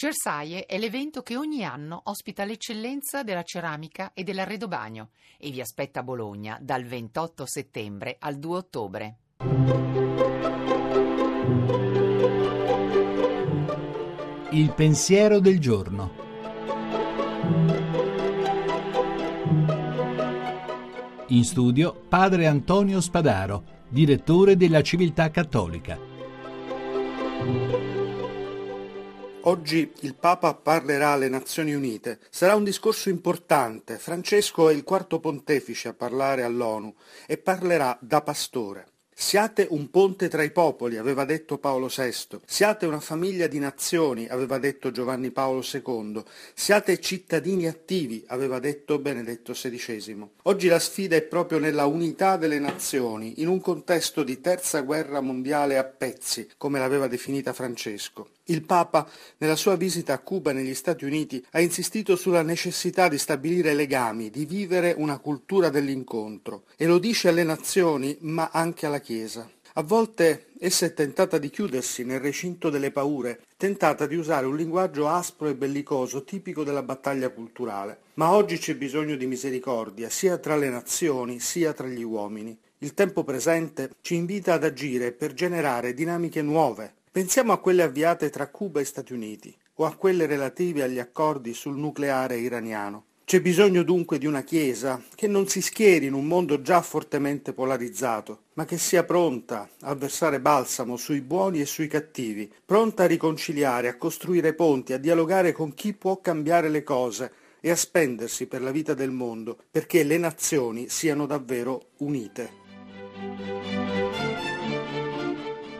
Cersaie è l'evento che ogni anno ospita l'eccellenza della ceramica e dell'arredobagno e vi aspetta a Bologna dal 28 settembre al 2 ottobre. Il pensiero del giorno. In studio padre Antonio Spadaro, direttore della Civiltà Cattolica. Oggi il Papa parlerà alle Nazioni Unite. Sarà un discorso importante. Francesco è il quarto pontefice a parlare all'ONU e parlerà da pastore. Siate un ponte tra i popoli, aveva detto Paolo VI. Siate una famiglia di nazioni, aveva detto Giovanni Paolo II. Siate cittadini attivi, aveva detto Benedetto XVI. Oggi la sfida è proprio nella unità delle nazioni, in un contesto di terza guerra mondiale a pezzi, come l'aveva definita Francesco. Il Papa, nella sua visita a Cuba e negli Stati Uniti, ha insistito sulla necessità di stabilire legami, di vivere una cultura dell'incontro, e lo dice alle nazioni, ma anche alla Chiesa. A volte essa è tentata di chiudersi nel recinto delle paure, tentata di usare un linguaggio aspro e bellicoso tipico della battaglia culturale. Ma oggi c'è bisogno di misericordia, sia tra le nazioni, sia tra gli uomini. Il tempo presente ci invita ad agire per generare dinamiche nuove, Pensiamo a quelle avviate tra Cuba e Stati Uniti o a quelle relative agli accordi sul nucleare iraniano. C'è bisogno dunque di una Chiesa che non si schieri in un mondo già fortemente polarizzato, ma che sia pronta a versare balsamo sui buoni e sui cattivi, pronta a riconciliare, a costruire ponti, a dialogare con chi può cambiare le cose e a spendersi per la vita del mondo, perché le nazioni siano davvero unite.